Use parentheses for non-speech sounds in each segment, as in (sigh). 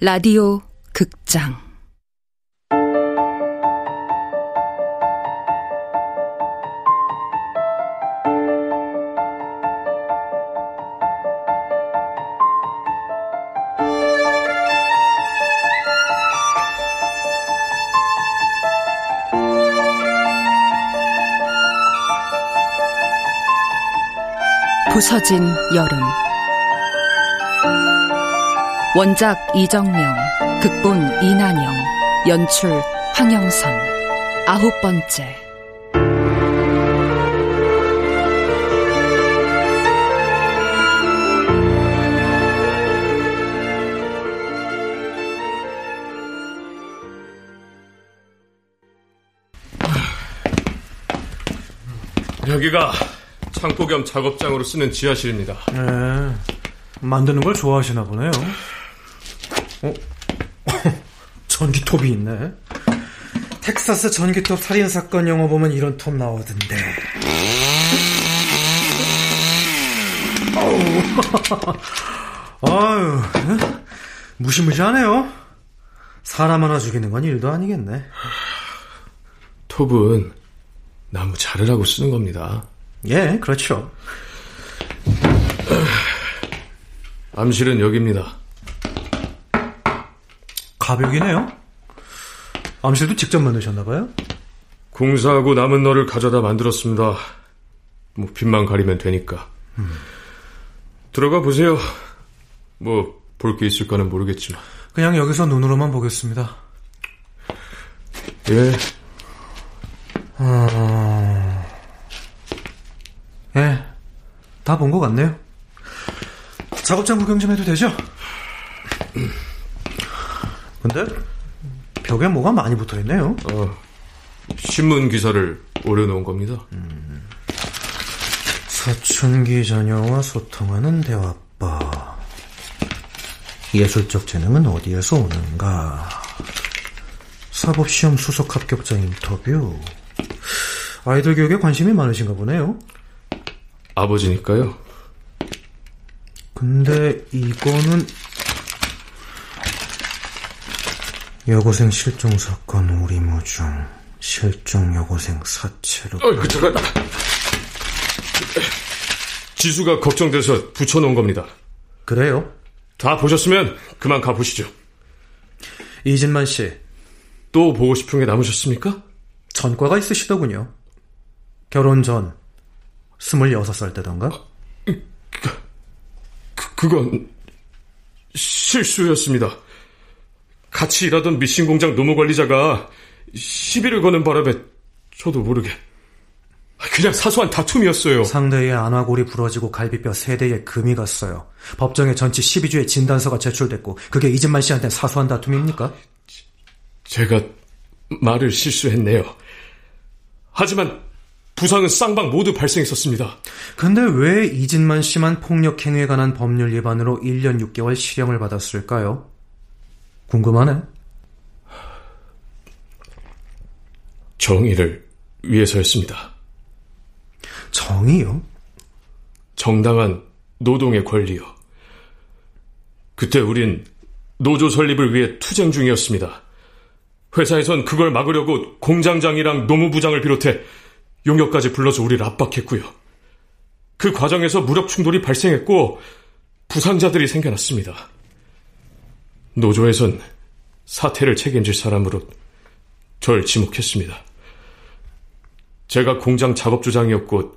라디오 극장. 부서진 여름 원작 이정명, 극본 이난영, 연출 황영선, 아홉 번째. 여기가 창고 겸 작업장으로 쓰는 지하실입니다. 네, 만드는 걸 좋아하시나 보네요. 어? (laughs) 전기톱이 있네. 텍사스 전기톱 살인 사건 영화 보면 이런 톱 나오던데. 아유, 무시무시하네요. 사람 하나 죽이는 건 일도 아니겠네. 톱은 나무 자르라고 쓰는 겁니다. 예, 그렇죠. 암실은 여기입니다. 가벽이네요. 암실도 직접 만드셨나봐요? 공사하고 남은 너를 가져다 만들었습니다. 뭐 빛만 가리면 되니까. 음. 들어가 보세요. 뭐 볼 게 있을까는 모르겠지만. 그냥 여기서 눈으로만 보겠습니다. 예. 어... 예, 다 본 것 같네요. 작업장 구경 좀 해도 되죠? (clears throat) 근데 벽에 뭐가 많이 붙어 있네요. 어, 신문 기사를 올려놓은 겁니다. 음. 사춘기 자녀와 소통하는 대화법. 예술적 재능은 어디에서 오는가? 사법시험 수석 합격자 인터뷰. 아이들 교육에 관심이 많으신가 보네요. 아버지니까요. 근데 이거는 여고생 실종 사건 우리무 중 실종 여고생 사체로. 어, 그 잠깐. 지수가 걱정돼서 붙여놓은 겁니다. 그래요? 다 보셨으면 그만 가보시죠. 이진만 씨. 또 보고 싶은 게 남으셨습니까? 전과가 있으시더군요. 결혼 전, 26살 때던가? 그, 그, 그건 실수였습니다. 같이 일하던 미신 공장 노무 관리자가 시비를 거는 바람에 저도 모르게 그냥 사소한 다툼이었어요. 상대의 안화골이 부러지고 갈비뼈 세대에 금이 갔어요. 법정에 전치 12주의 진단서가 제출됐고 그게 이진만 씨한테 사소한 다툼입니까? 제가 말을 실수했네요. 하지만 부상은 쌍방 모두 발생했었습니다. 근데 왜 이진만 씨만 폭력 행위에 관한 법률 위반으로 1년 6개월 실형을 받았을까요? 궁금하네. 정의를 위해서였습니다. 정의요? 정당한 노동의 권리요. 그때 우린 노조 설립을 위해 투쟁 중이었습니다. 회사에선 그걸 막으려고 공장장이랑 노무부장을 비롯해 용역까지 불러서 우리를 압박했고요. 그 과정에서 무력 충돌이 발생했고 부상자들이 생겨났습니다. 노조에선 사태를 책임질 사람으로 절 지목했습니다. 제가 공장 작업주장이었고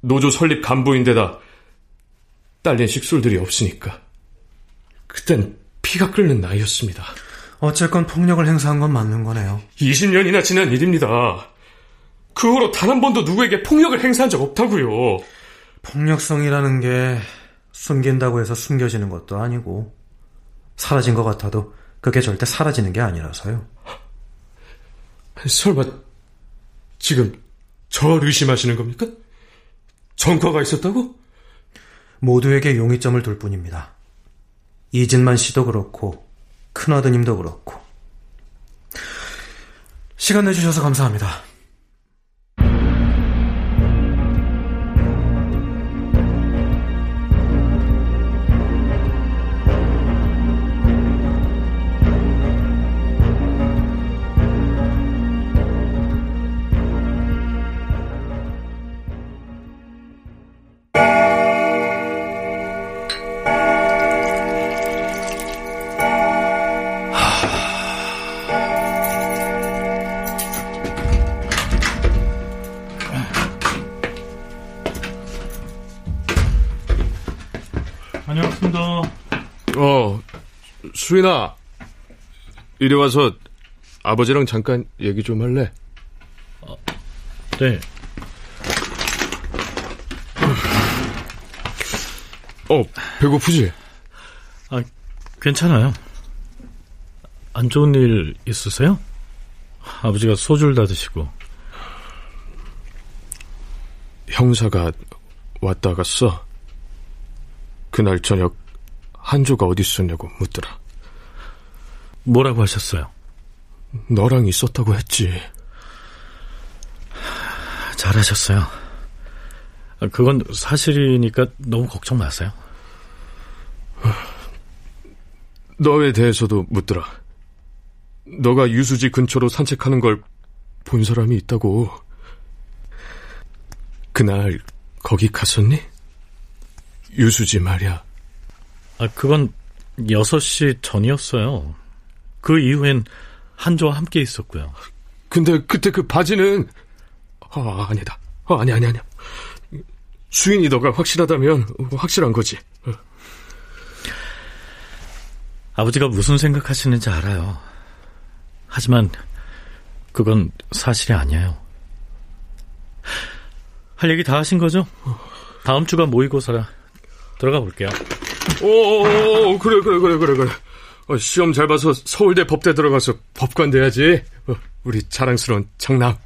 노조 설립 간부인데다 딸린 식술들이 없으니까 그땐 피가 끓는 나이였습니다. 어쨌건 폭력을 행사한 건 맞는 거네요. 20년이나 지난 일입니다. 그 후로 단 한 번도 누구에게 폭력을 행사한 적 없다고요. 폭력성이라는 게 숨긴다고 해서 숨겨지는 것도 아니고 사라진 것 같아도 그게 절대 사라지는 게 아니라서요. 설마 지금 절 의심하시는 겁니까? 전과가 있었다고? 모두에게 용의점을 둘 뿐입니다. 이진만 씨도 그렇고 큰아드님도 그렇고 시간 내주셔서 감사합니다. 다녀오겠습니다. 어, 수인아. 이리 와서 아버지랑 잠깐 얘기 좀 할래? 어, 네. 어, 배고프지? 아, 괜찮아요. 안 좋은 일 있으세요? 아버지가 소주를 다 드시고. 형사가 왔다 갔어. 그날 저녁 한조가 어디 있었냐고 묻더라. 뭐라고 하셨어요? 너랑 있었다고 했지. 잘하셨어요. 아, 그건 사실이니까 너무 걱정 마세요. 너에 대해서도 묻더라. 너가 유수지 근처로 산책하는 걸 본 사람이 있다고. 그날 거기 갔었니? 유수지 말이야. 아, 그건 6시 전이었어요. 그 이후엔 한조와 함께 있었고요. 근데 그때 그 바지는 아, 아니다. 아, 아니 아니 아니야. 수인이 너가 확실하다면 확실한 거지. 아버지가 무슨 생각하시는지 알아요. 하지만 그건 사실이 아니에요. 할 얘기 다 하신 거죠? 다음 주가 모의고사라 들어가 볼게요. 오, 그래 그래 그래 그래 그래. 어, 시험 잘 봐서 서울대 법대 들어가서 법관 돼야지. 어, 우리 자랑스러운 장남.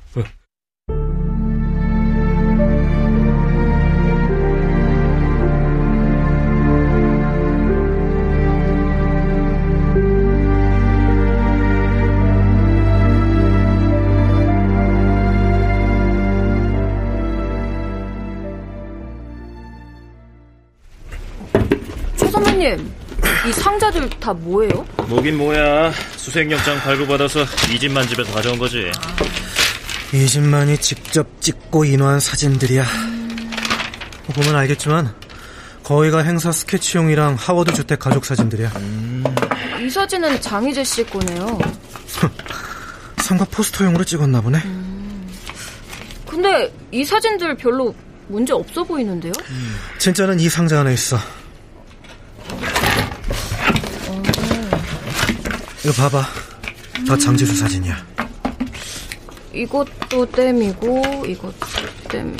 선배님, 이 상자들 다 뭐예요? 뭐긴 뭐야. 수색영장 발부받아서 이 집만 집에서 가져온 거지. 이 집만이 직접 찍고 인화한 사진들이야. 보면 알겠지만 거의가 행사 스케치용이랑 하워드 주택 가족 사진들이야. 이 사진은 장희재 씨 거네요. (laughs) 삼가 포스터용으로 찍었나 보네. 근데 이 사진들 별로 문제 없어 보이는데요? 진짜는 이 상자 안에 있어. 이거 봐봐. 다 장지수 사진이야. 이것도 댐이고 이것도 댐.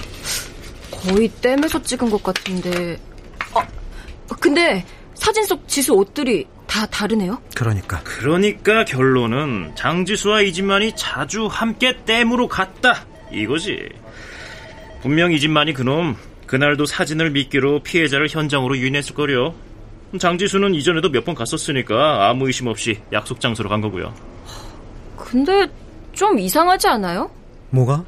거의 댐에서 찍은 것 같은데. 아, 근데 사진 속 지수 옷들이 다 다르네요. 그러니까. 그러니까 결론은 장지수와 이진만이 자주 함께 댐으로 갔다. 이거지. 분명 이진만이 그놈 그날도 사진을 미끼로 피해자를 현장으로 유인했을 거려. 장지수는 이전에도 몇 번 갔었으니까 아무 의심 없이 약속 장소로 간 거고요. 근데 좀 이상하지 않아요? 뭐가?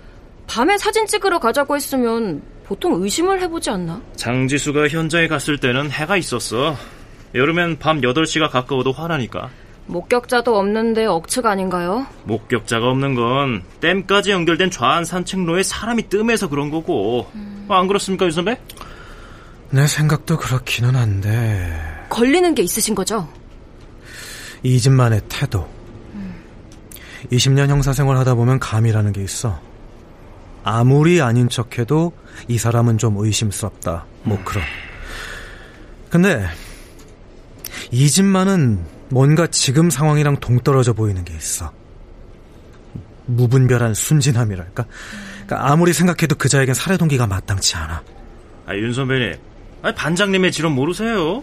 밤에 사진 찍으러 가자고 했으면 보통 의심을 해보지 않나? 장지수가 현장에 갔을 때는 해가 있었어. 여름엔 밤 8시가 가까워도 화나니까. 목격자도 없는데 억측 아닌가요? 목격자가 없는 건 댐까지 연결된 좌안 산책로에 사람이 뜸해서 그런 거고. 어, 안 그렇습니까, 유 선배? 내 생각도 그렇기는 한데 걸리는 게 있으신 거죠? 이 집만의 태도. 20년 형사 생활 하다 보면 감이라는 게 있어. 아무리 아닌 척해도 이 사람은 좀 의심스럽다. 뭐 그런. 근데 이 집만은 뭔가 지금 상황이랑 동떨어져 보이는 게 있어. 무분별한 순진함이랄까? 그러니까 아무리 생각해도 그자에겐 살해 동기가 마땅치 않아. 아, 윤 선배님. 아, 반장님의 지론 모르세요?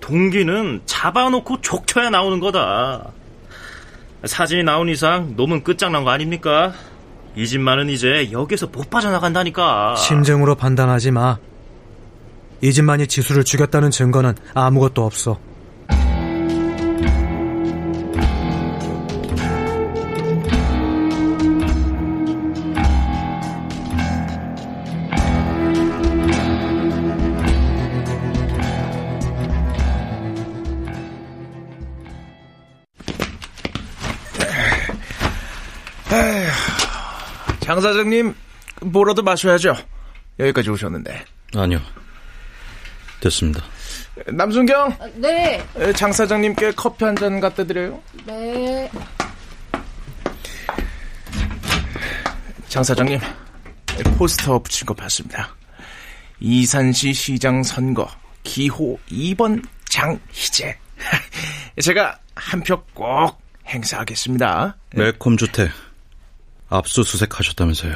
동기는 잡아놓고 족쳐야 나오는 거다. 사진이 나온 이상 놈은 끝장난 거 아닙니까? 이 집만은 이제 여기서 못 빠져나간다니까. 심증으로 판단하지 마. 이 집만이 지수를 죽였다는 증거는 아무것도 없어. 장 사장님 뭐라도 마셔야죠. 여기까지 오셨는데. 아니요. 됐습니다. 남순경, 네, 장 사장님께 커피 한 잔 갖다 드려요. 네. 장 사장님, 포스터 붙인 거 봤습니다. 이산시 시장 선거 기호 2번 장희재. (laughs) 제가 한 표 꼭 행사하겠습니다. 매콤 주택 압수수색 하셨다면서요?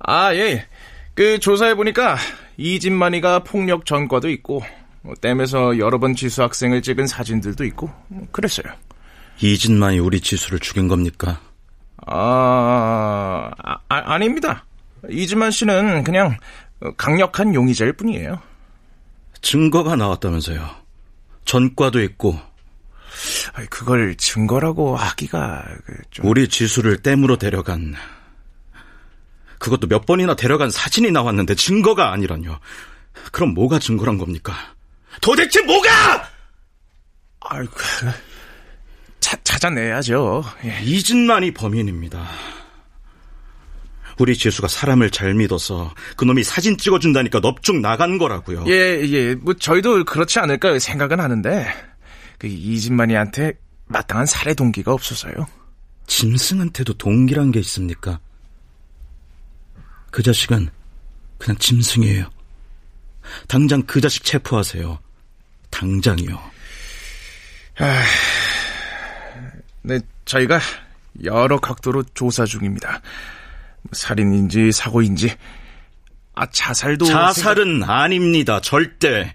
아, 예. 그 조사해보니까 이진만이가 폭력 전과도 있고 뭐 댐에서 여러 번 지수 학생을 찍은 사진들도 있고 뭐 그랬어요. 이진만이 우리 지수를 죽인 겁니까? 아, 아, 아 닙니다 이진만 씨는 그냥 강력한 용의자일 뿐이에요. 증거가 나왔다면서요. 전과도 있고. 그걸 증거라고 하기가 그 좀... 우리 지수를 댐으로 데려간 그것도 몇 번이나 데려간 사진이 나왔는데 증거가 아니라뇨. 그럼 뭐가 증거란 겁니까? 도대체 뭐가! 아이고, 차, 찾아내야죠. 예. 이진만이 범인입니다. 우리 지수가 사람을 잘 믿어서 그놈이 사진 찍어준다니까 넙죽 나간 거라고요. 예, 예. 뭐 저희도 그렇지 않을까 생각은 하는데 그 이진만이한테 마땅한 살해 동기가 없어서요. 짐승한테도 동기란 게 있습니까? 그 자식은 그냥 짐승이에요. 당장 그 자식 체포하세요. 당장이요. 아, 네, 저희가 여러 각도로 조사 중입니다. 살인인지 사고인지, 아, 자살도. 자살은 생각... 아닙니다. 절대.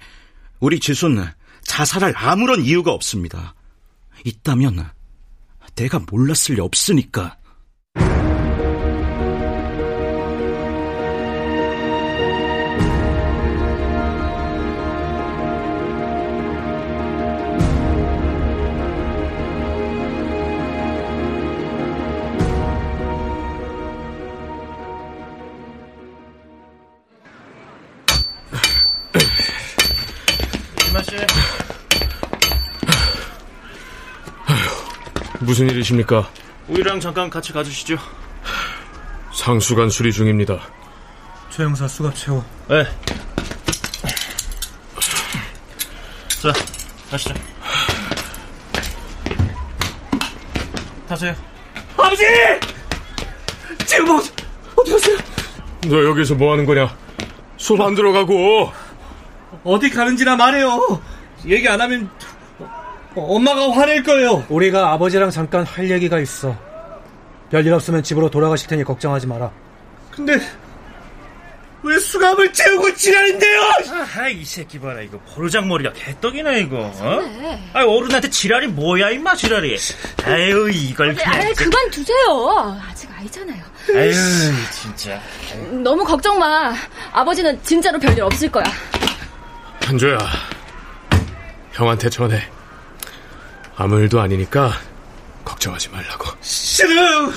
우리 지수는 자살할 아무런 이유가 없습니다. 있다면 내가 몰랐을 리 없으니까. 무슨 일이십니까? 우리랑 잠깐 같이 가주시죠. 상수관 수리 중입니다. 최 형사 수갑 채워. 네. 자, 가시죠. 타세요. 아버지! 지금 뭐, 어디 갔어요? 너 여기서 뭐 하는 거냐? 손안 들어가고. 어디 가는지나 말해요. 얘기 안 하면 엄마가 화낼 거예요. 우리가 아버지랑 잠깐 할 얘기가 있어. 별일 없으면 집으로 돌아가실 테니 걱정하지 마라. 근데 왜 수갑을 채우고 지랄인데요? 아하 이 새끼 봐라 이거 보르장 머리가 개떡이네 이거 어? 아 어른한테 지랄이 뭐야 임마 지랄이 아유 이걸 아니, 아니 그만 두세요 아직 아이잖아요 아유 진짜 너무 걱정 마 아버지는 진짜로 별일 없을 거야 한조야 형한테 전해 아무 일도 아니니까 걱정하지 말라고. 싫어요.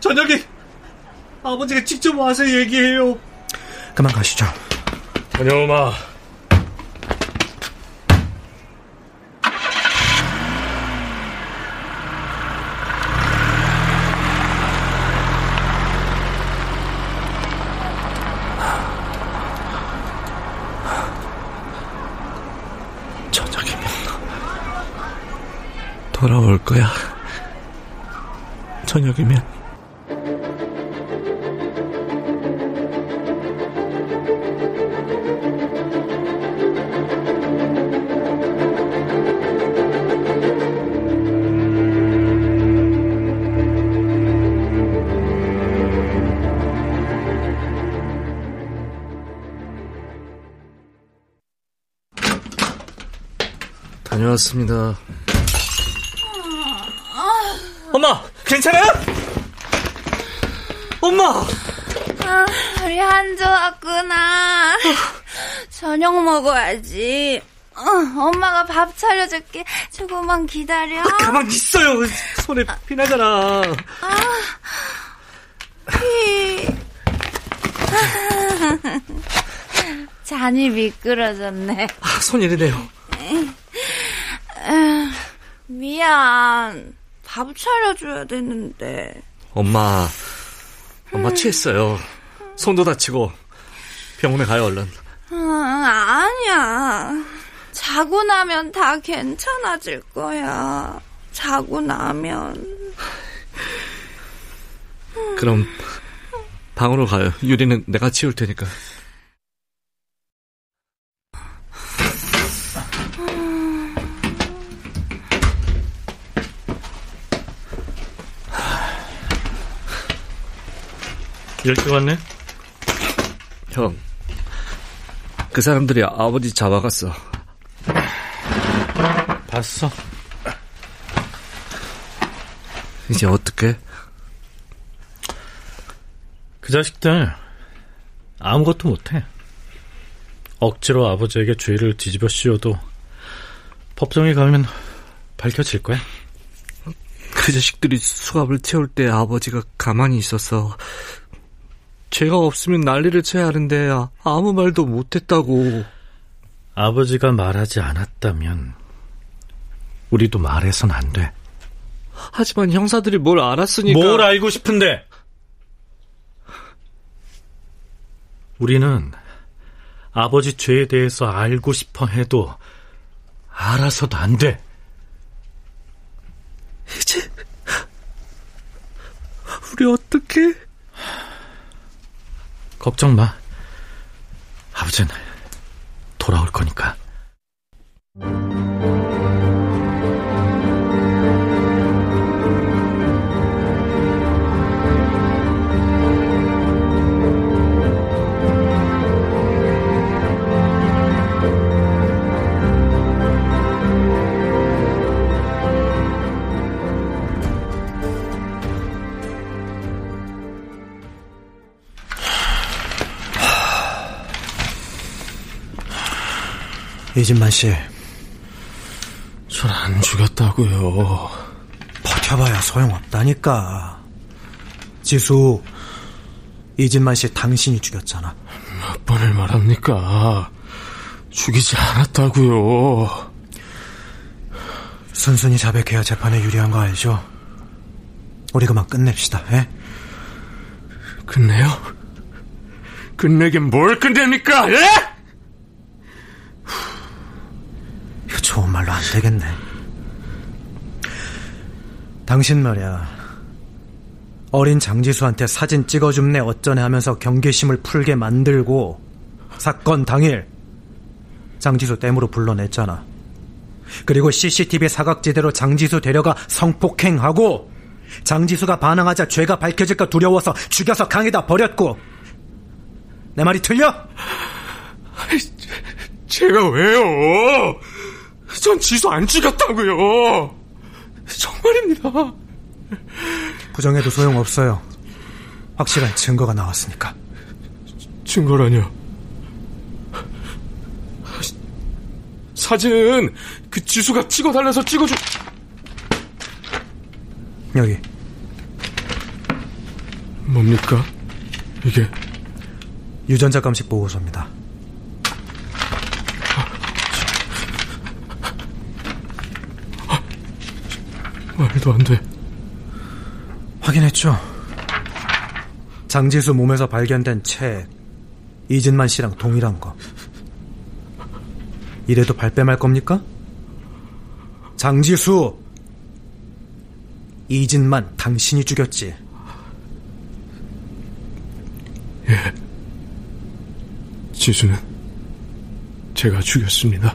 저녁에 아버지가 직접 와서 얘기해요. 그만 가시죠. 다녀오마. 저녁이면. 다녀왔습니다. 괜찮아? 엄마! 아, 우리 한조 왔구나. 저녁 먹어야지. 어, 엄마가 밥 차려줄게. 조금만 기다려. 아, 가만 있어요. 손에 피 나잖아. 아, 피. (laughs) 잔이 미끄러졌네. 아, 손이 이네요 미안. 밥 차려줘야 되는데. 엄마, 엄마 취했어요. 손도 다치고 병원에 가요 얼른. 응, 아니야. 자고 나면 다 괜찮아질 거야. 자고 나면. 그럼 방으로 가요. 유리는 내가 치울 테니까. 일찍 왔네? 형, 그 사람들이 아버지 잡아갔어. 봤어. 이제 어떻게? 그 자식들 아무것도 못해. 억지로 아버지에게 죄를 뒤집어 씌워도 법정에 가면 밝혀질 거야. 그 자식들이 수갑을 채울 때 아버지가 가만히 있어서 죄가 없으면 난리를 쳐야 하는데 아무 말도 못했다고. 아버지가 말하지 않았다면 우리도 말해선 안 돼. 하지만 형사들이 뭘 알았으니까. 뭘 알고 싶은데? 우리는 아버지 죄에 대해서 알고 싶어 해도 알아서도 안 돼. 이제 우리 어떻게? 걱정 마. 아버지는 돌아올 거니까. 이진만 씨, 전 안 죽였다고요. 버텨봐야 소용없다니까. 지수, 이진만 씨 당신이 죽였잖아. 몇 번을 말합니까? 죽이지 않았다고요. 순순히 자백해야 재판에 유리한 거 알죠? 우리 그만 끝냅시다, 에? 끝내요? 끝내긴 뭘 끝냅니까? 예? 이거 좋은 말로 안 되겠네. 당신 말이야. 어린 장지수한테 사진 찍어줌네 어쩌네 하면서 경계심을 풀게 만들고 사건 당일 장지수 댐으로 불러냈잖아. 그리고 CCTV 사각지대로 장지수 데려가 성폭행하고 장지수가 반항하자 죄가 밝혀질까 두려워서 죽여서 강에다 버렸고 내 말이 틀려? 제가 왜요? 전 지수 안 죽였다고요. 정말입니다. 부정해도 소용없어요. 확실한 증거가 나왔으니까. 증거라뇨? 사진은 그 지수가 찍어달래서 찍어줘. 여기 뭡니까? 이게 유전자 감식 보고서입니다. 말도 안 돼. 확인했죠? 장지수 몸에서 발견된 책 이진만 씨랑 동일한 거. 이래도 발뺌할 겁니까? 장지수 이진만 당신이 죽였지. 지수는 제가 죽였습니다.